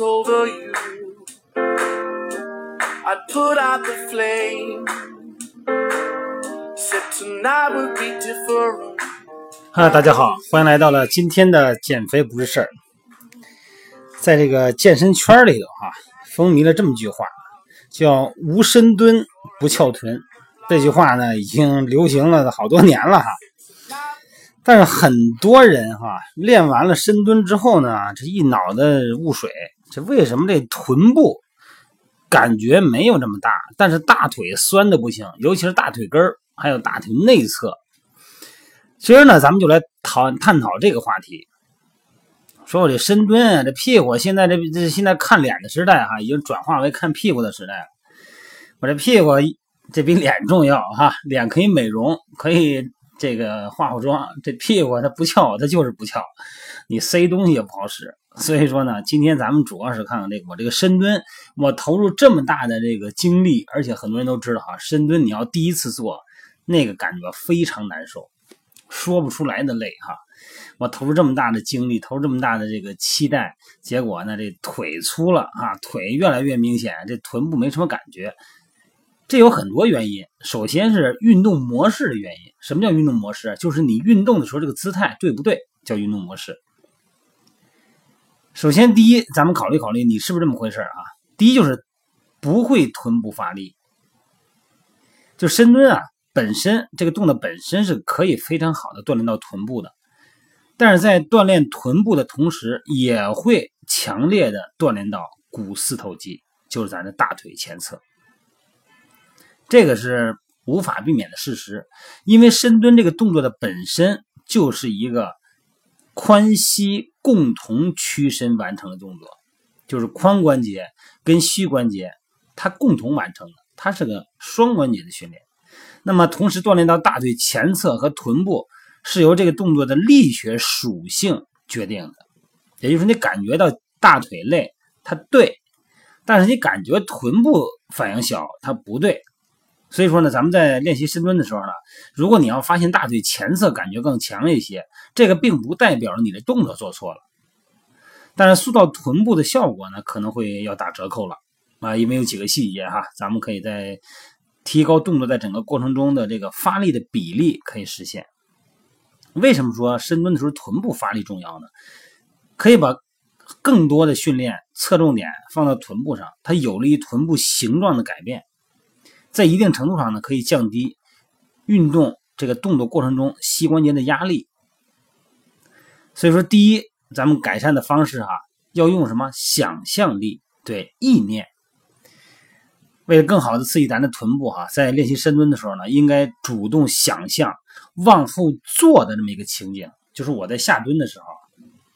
over you. I'd put out the flame. Said tonight would be different. 哈，大家好，欢迎来到了今天的减肥不是事儿。在这个健身圈里头哈、风靡了这么句话，叫“无深蹲不翘臀”。这句话呢，已经流行了好多年了哈。但是很多人哈、练完了深蹲之后呢，这一脑袋雾水。这为什么这臀部感觉没有这么大，但是大腿酸的不行，尤其是大腿根儿，还有大腿内侧。今儿呢，咱们就来讨探讨这个话题。说我这深蹲啊，这屁股现在这这现在看脸的时代哈、已经转化为看屁股的时代了。我这屁股这比脸重要哈、脸可以美容，可以这个化化妆，这屁股它不翘，它就是不翘，你塞东西也不好使。所以说呢，今天咱们主要是看看这个我这个深蹲，我投入这么大的这个精力，而且很多人都知道哈，深蹲你要第一次做，那个感觉非常难受。说不出来的累哈！我投入这么大的精力，投入这么大的这个期待，结果呢，这腿粗了啊，腿越来越明显，这臀部没什么感觉。这有很多原因，首先是运动模式的原因。什么叫运动模式？就是你运动的时候这个姿态对不对，叫运动模式。首先，第一，咱们考虑考虑你是不是这么回事啊？第一就是不会臀部发力，就深蹲啊。本身这个动作本身是可以非常好的锻炼到臀部的，但是在锻炼臀部的同时，也会强烈的锻炼到股四头肌，就是咱的大腿前侧。这个是无法避免的事实，因为深蹲这个动作的本身就是一个髋膝共同屈伸完成的动作，就是髋关节跟膝关节它共同完成的，它是个双关节的训练。那么，同时锻炼到大腿前侧和臀部，是由这个动作的力学属性决定的。也就是你感觉到大腿累，它对；但是你感觉臀部反应小，它不对。所以说呢，咱们在练习深蹲的时候呢，如果你要发现大腿前侧感觉更强一些，这个并不代表你的动作做错了，但是塑造臀部的效果呢，可能会要打折扣了啊，因为有几个细节哈，咱们可以在。提高动作在整个过程中的这个发力的比例可以实现。为什么说深蹲的时候臀部发力重要呢？可以把更多的训练侧重点放到臀部上，它有利于臀部形状的改变，在一定程度上呢，可以降低运动这个动作过程中膝关节的压力。所以说，第一，咱们改善的方式哈，要用什么？想象力，对，意念。为了更好的刺激咱的臀部哈，在练习深蹲的时候呢，应该主动想象往后坐的这么一个情景。就是我在下蹲的时候，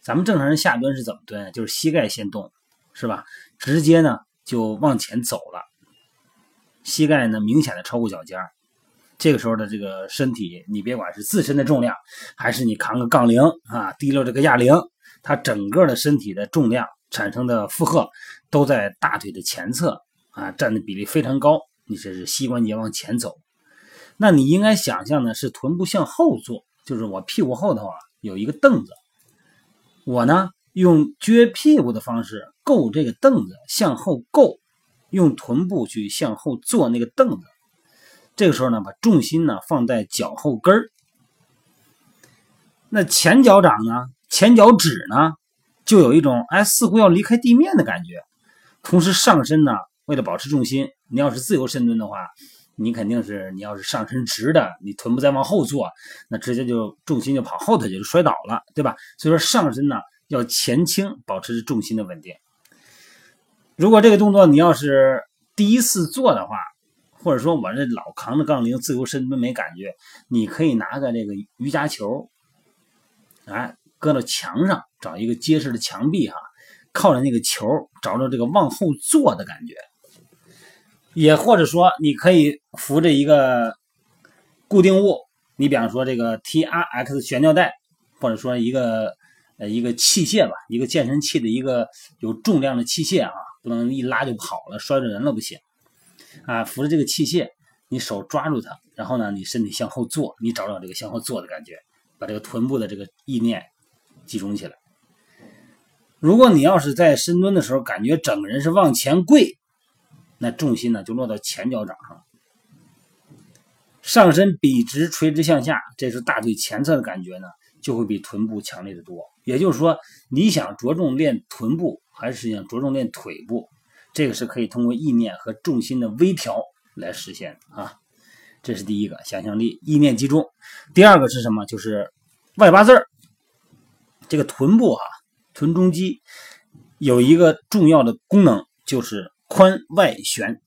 咱们正常人下蹲是怎么蹲？就是膝盖先动，是吧？直接呢就往前走了，膝盖呢明显的超过脚尖这个时候的这个身体，你别管是自身的重量，还是你扛个杠铃啊，提溜这个哑铃，它整个的身体的重量产生的负荷都在大腿的前侧。啊，占的比例非常高，你这是膝关节往前走，那你应该想象的是臀部向后坐，就是我屁股后头啊有一个凳子，我呢用撅屁股的方式够这个凳子向后够，用臀部去向后坐那个凳子，这个时候呢把重心呢放在脚后跟儿，那前脚掌呢前脚趾呢就有一种哎似乎要离开地面的感觉，同时上身呢。为了保持重心，你要是自由深蹲的话，你肯定是你要是上身直的，你臀部再往后坐，那直接就重心就跑后头去，就摔倒了，对吧？所以说上身呢要前倾，保持重心的稳定。如果这个动作你要是第一次做的话，或者说我这老扛着杠铃自由深蹲没感觉，你可以拿个这个瑜伽球，哎，搁到墙上，找一个结实的墙壁哈，靠着那个球，找找这个往后坐的感觉。也或者说，你可以扶着一个固定物，你比方说这个 T R X 悬吊带，或者说一个呃一个器械吧，一个健身器的一个有重量的器械啊，不能一拉就跑了，摔着人了不行啊！扶着这个器械，你手抓住它，然后呢，你身体向后坐，你找找这个向后坐的感觉，把这个臀部的这个意念集中起来。如果你要是在深蹲的时候感觉整个人是往前跪，那重心呢就落到前脚掌上了，上身笔直垂直向下，这是大腿前侧的感觉呢，就会比臀部强烈的多。也就是说，你想着重练臀部，还是想着重练腿部，这个是可以通过意念和重心的微调来实现啊。这是第一个，想象力、意念集中。第二个是什么？就是外八字儿。这个臀部啊，臀中肌有一个重要的功能，就是髋外旋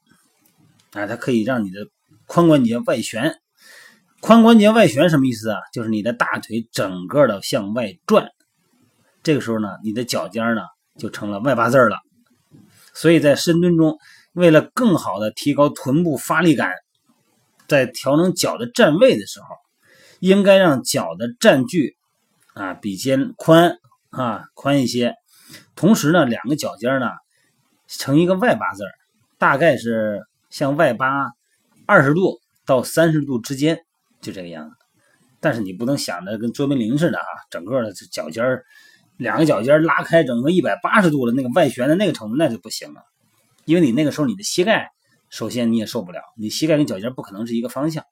啊，它可以让你的髋关节外旋。髋关节外旋什么意思啊？就是你的大腿整个的向外转。这个时候呢，你的脚尖呢就成了外八字了。所以在深蹲中，为了更好的提高臀部发力感。在调整脚的站位的时候，应该让脚的站距啊比肩宽啊宽一些，同时呢，两个脚尖呢成一个外八字大概是向外八二十度到三十度之间，就这个样子。但是你不能想着跟卓别林似的啊，整个的脚尖两个脚尖拉开，整个一百八十度的那个外旋的那个程度，那就不行了，因为你那个时候你的膝盖。首先你也受不了，你膝盖跟脚尖不可能是一个方向，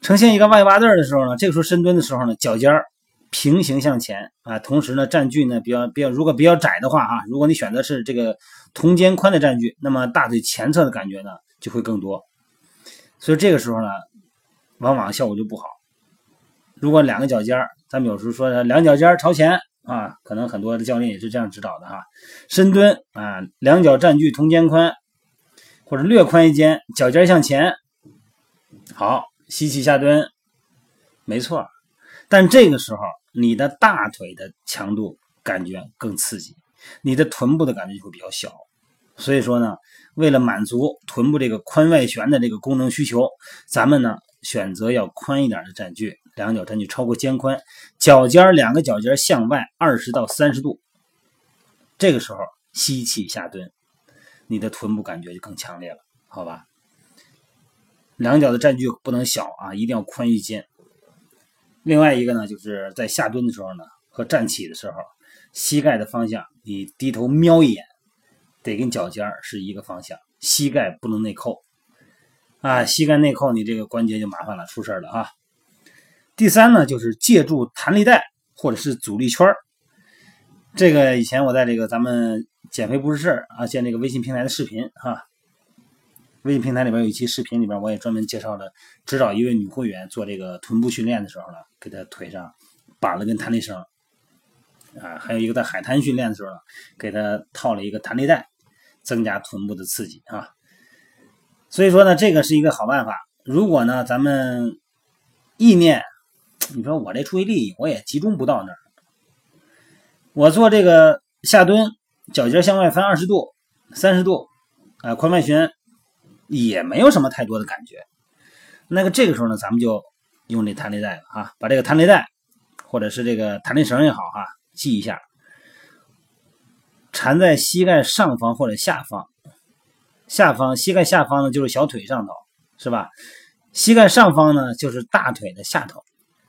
呈现一个外八字的时候呢，这个时候深蹲的时候呢，脚尖平行向前啊，同时呢站距呢比较比较，如果比较窄的话啊，如果你选择是这个同肩宽的站距，那么大腿前侧的感觉呢就会更多，所以这个时候呢，往往效果就不好。如果两个脚尖咱们有时候说两脚尖朝前啊，可能很多的教练也是这样指导的哈，深蹲啊，两脚站距同肩宽。或者略宽一肩，脚尖向前，好，吸气下蹲，没错。但这个时候，你的大腿的强度感觉更刺激，你的臀部的感觉就会比较小。所以说呢，为了满足臀部这个髋外旋的这个功能需求，咱们呢选择要宽一点的站距，两脚站距超过肩宽，脚尖两个脚尖向外二十到三十度。这个时候吸气下蹲。你的臀部感觉就更强烈了，好吧？两脚的站距不能小啊，一定要宽于肩。另外一个呢，就是在下蹲的时候呢，和站起的时候，膝盖的方向你低头瞄一眼，得跟脚尖是一个方向，膝盖不能内扣啊，膝盖内扣你这个关节就麻烦了，出事了啊。第三呢，就是借助弹力带或者是阻力圈这个以前我在这个咱们。减肥不是事儿啊！见这个微信平台的视频哈，微信平台里边有一期视频里边，我也专门介绍了指导一位女会员做这个臀部训练的时候呢，给她腿上绑了根弹力绳啊，还有一个在海滩训练的时候呢，给她套了一个弹力带，增加臀部的刺激啊。所以说呢，这个是一个好办法。如果呢，咱们意念，你说我这注意力我也集中不到那儿，我做这个下蹲。脚尖向外翻二十度、三十度，啊，髋外旋也没有什么太多的感觉。那个这个时候呢，咱们就用这弹力带了啊，把这个弹力带或者是这个弹力绳也好哈，系一下，缠在膝盖上方或者下方。下方膝盖下方呢就是小腿上头，是吧？膝盖上方呢就是大腿的下头，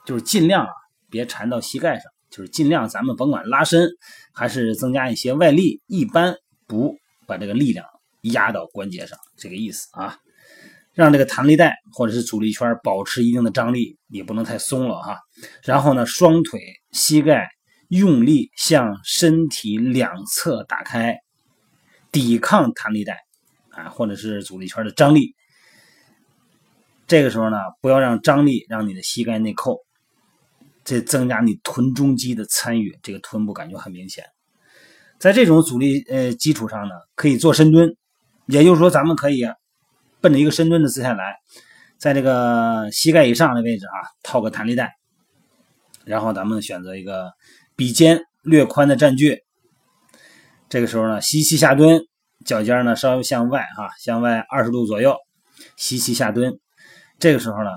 就是尽量啊别缠到膝盖上。就是尽量咱们甭管拉伸还是增加一些外力，一般不把这个力量压到关节上，这个意思啊。让这个弹力带或者是阻力圈保持一定的张力，也不能太松了哈。然后呢，双腿膝盖用力向身体两侧打开，抵抗弹力带啊或者是阻力圈的张力。这个时候呢，不要让张力让你的膝盖内扣。这增加你臀中肌的参与，这个臀部感觉很明显。在这种阻力呃基础上呢，可以做深蹲，也就是说，咱们可以奔着一个深蹲的姿态来，在这个膝盖以上的位置啊，套个弹力带，然后咱们选择一个比肩略宽的站距。这个时候呢，吸气下蹲，脚尖呢稍微向外哈，向外二十度左右，吸气下蹲。这个时候呢。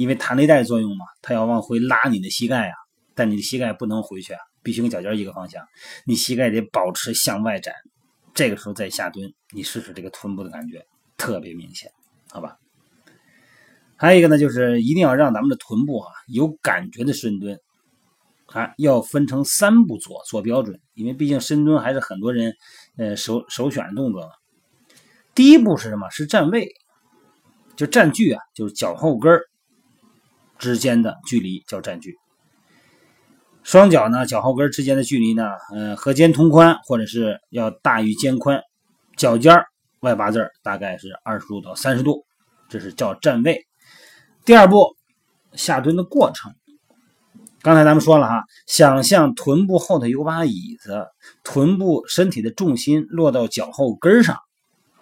因为弹力带作用嘛，它要往回拉你的膝盖呀，但你的膝盖不能回去啊，必须跟脚尖一个方向，你膝盖得保持向外展。这个时候再下蹲，你试试这个臀部的感觉特别明显，好吧？还有一个呢，就是一定要让咱们的臀部啊有感觉的深蹲啊，要分成三步做做标准，因为毕竟深蹲还是很多人呃首首选的动作嘛。第一步是什么？是站位，就站距啊，就是脚后跟之间的距离叫站距。双脚呢，脚后跟之间的距离呢，呃，和肩同宽，或者是要大于肩宽，脚尖外八字大概是二十度到三十度，这是叫站位。第二步，下蹲的过程。刚才咱们说了哈，想象臀部后头有把椅子，臀部身体的重心落到脚后跟上，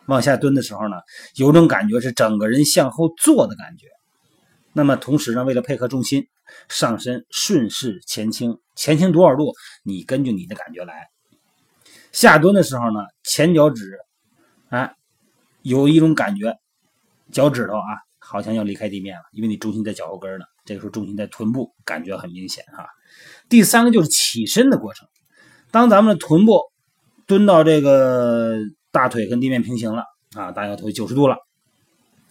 往下蹲的时候呢，有种感觉是整个人向后坐的感觉。那么同时呢，为了配合重心，上身顺势前倾，前倾多少度，你根据你的感觉来。下蹲的时候呢，前脚趾，哎，有一种感觉，脚趾头啊。好像要离开地面了，因为你重心在脚后跟呢。这个时候重心在臀部，感觉很明显哈。第三个就是起身的过程，当咱们的臀部蹲到这个大腿跟地面平行了啊，大腰头九十度了，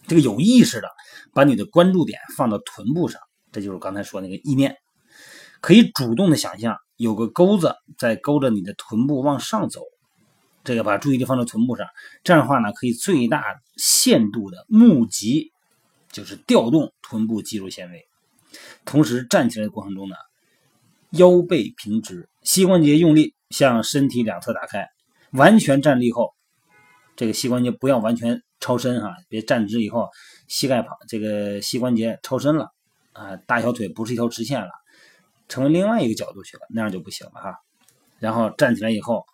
这个有意识的把你的关注点放到臀部上，这就是刚才说那个意念，可以主动的想象有个钩子在勾着你的臀部往上走，这个把注意力放到臀部上，这样的话呢，可以最大限度的募集。就是调动臀部肌肉纤维，同时站起来的过程中呢，腰背平直，膝关节用力向身体两侧打开。完全站立后，这个膝关节不要完全超伸哈，别站直以后膝盖旁这个膝关节超伸了啊，大小腿不是一条直线了，成为另外一个角度去了，那样就不行了哈。然后站起来以后，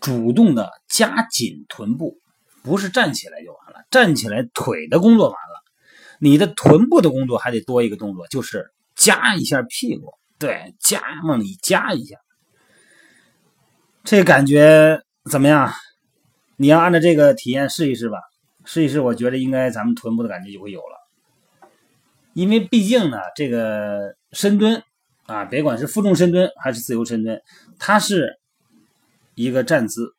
主动的夹紧臀部。不是站起来就完了，站起来腿的工作完了，你的臀部的工作还得多一个动作，就是夹一下屁股，对，夹往里夹一下，这感觉怎么样？你要按照这个体验试一试吧，试一试，我觉得应该咱们臀部的感觉就会有了。因为毕竟呢，这个深蹲啊，别管是负重深蹲还是自由深蹲，它是一个站姿。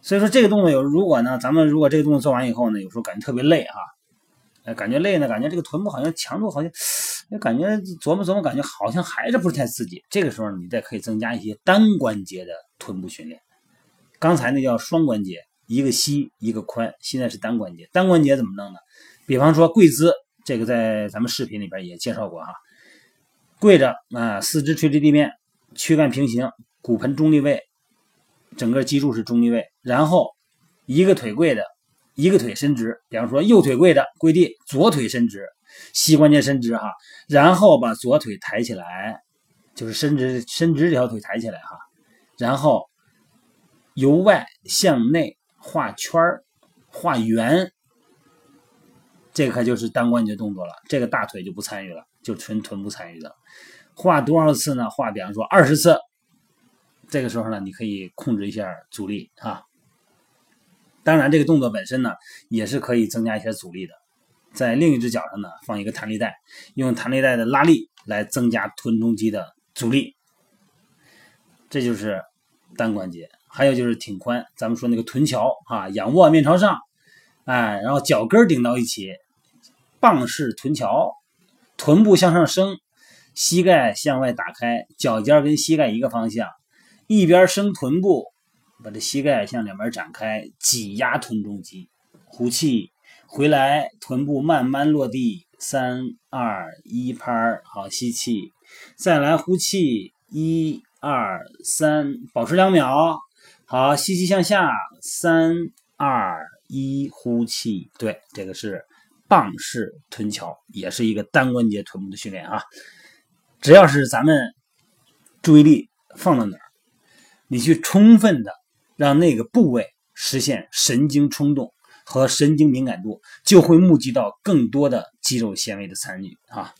所以说这个动作有，如果呢，咱们如果这个动作做完以后呢，有时候感觉特别累哈，哎，感觉累呢，感觉这个臀部好像强度好像，感觉琢磨琢磨，感觉好像还是不是太刺激。这个时候你再可以增加一些单关节的臀部训练。刚才那叫双关节，一个膝一个髋，现在是单关节。单关节怎么弄呢？比方说跪姿，这个在咱们视频里边也介绍过哈，跪着啊，四肢垂直地面，躯干平行，骨盆中立位。整个脊柱是中立位，然后一个腿跪着，一个腿伸直。比方说右腿跪着跪地，左腿伸直，膝关节伸直哈，然后把左腿抬起来，就是伸直伸直这条腿抬起来哈，然后由外向内画圈画圆，这个可就是单关节动作了。这个大腿就不参与了，就纯臀部参与的。画多少次呢？画比方说二十次。这个时候呢，你可以控制一下阻力啊。当然，这个动作本身呢，也是可以增加一些阻力的。在另一只脚上呢，放一个弹力带，用弹力带的拉力来增加臀中肌的阻力。这就是单关节。还有就是挺髋，咱们说那个臀桥啊，仰卧面朝上，哎，然后脚跟顶到一起，棒式臀桥，臀部向上升，膝盖向外打开，脚尖跟膝盖一个方向。一边升臀部，把这膝盖向两边展开，挤压臀中肌。呼气，回来，臀部慢慢落地。三二一，拍，好，吸气，再来呼气，一二三，保持两秒。好，吸气向下，三二一，呼气。对，这个是棒式臀桥，也是一个单关节臀部的训练啊。只要是咱们注意力放到哪儿。你去充分的让那个部位实现神经冲动和神经敏感度，就会募集到更多的肌肉纤维的参与啊！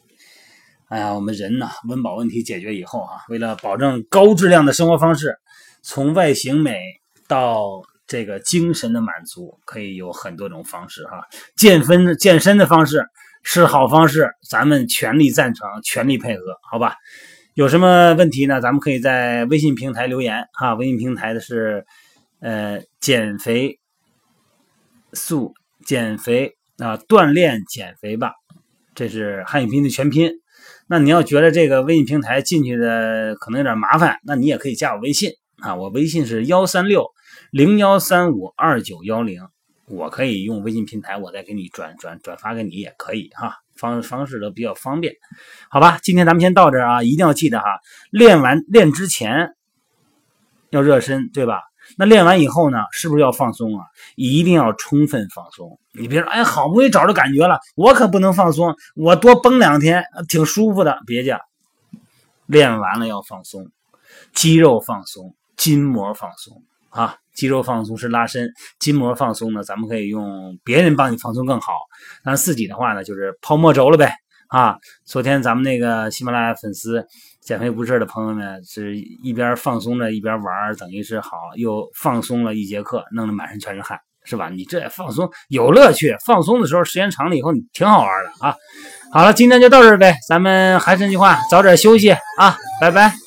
哎呀，我们人呢，温饱问题解决以后啊，为了保证高质量的生活方式，从外形美到这个精神的满足，可以有很多种方式哈。健身健身的方式是好方式，咱们全力赞成，全力配合，好吧？有什么问题呢？咱们可以在微信平台留言哈。微信平台的是，呃，减肥素减肥啊，锻炼减肥吧，这是汉语拼音的全拼。那你要觉得这个微信平台进去的可能有点麻烦，那你也可以加我微信啊，我微信是幺三六零幺三五二九幺零，我可以用微信平台，我再给你转转转发给你也可以哈，方方式都比较方便，好吧？今天咱们先到这儿啊，一定要记得哈，练完练之前要热身，对吧？那练完以后呢，是不是要放松啊？一定要充分放松。你别说，哎，好不容易找着感觉了，我可不能放松，我多绷两天，挺舒服的。别介，练完了要放松，肌肉放松，筋膜放松啊。肌肉放松是拉伸，筋膜放松呢，咱们可以用别人帮你放松更好。那自己的话呢，就是泡沫轴了呗啊。昨天咱们那个喜马拉雅粉丝。减肥不事的朋友们是一边放松着一边玩，等于是好又放松了一节课，弄得满身全是汗，是吧？你这放松有乐趣，放松的时候时间长了以后你挺好玩的啊。好了，今天就到这儿呗，咱们还是那句话，早点休息啊，拜拜。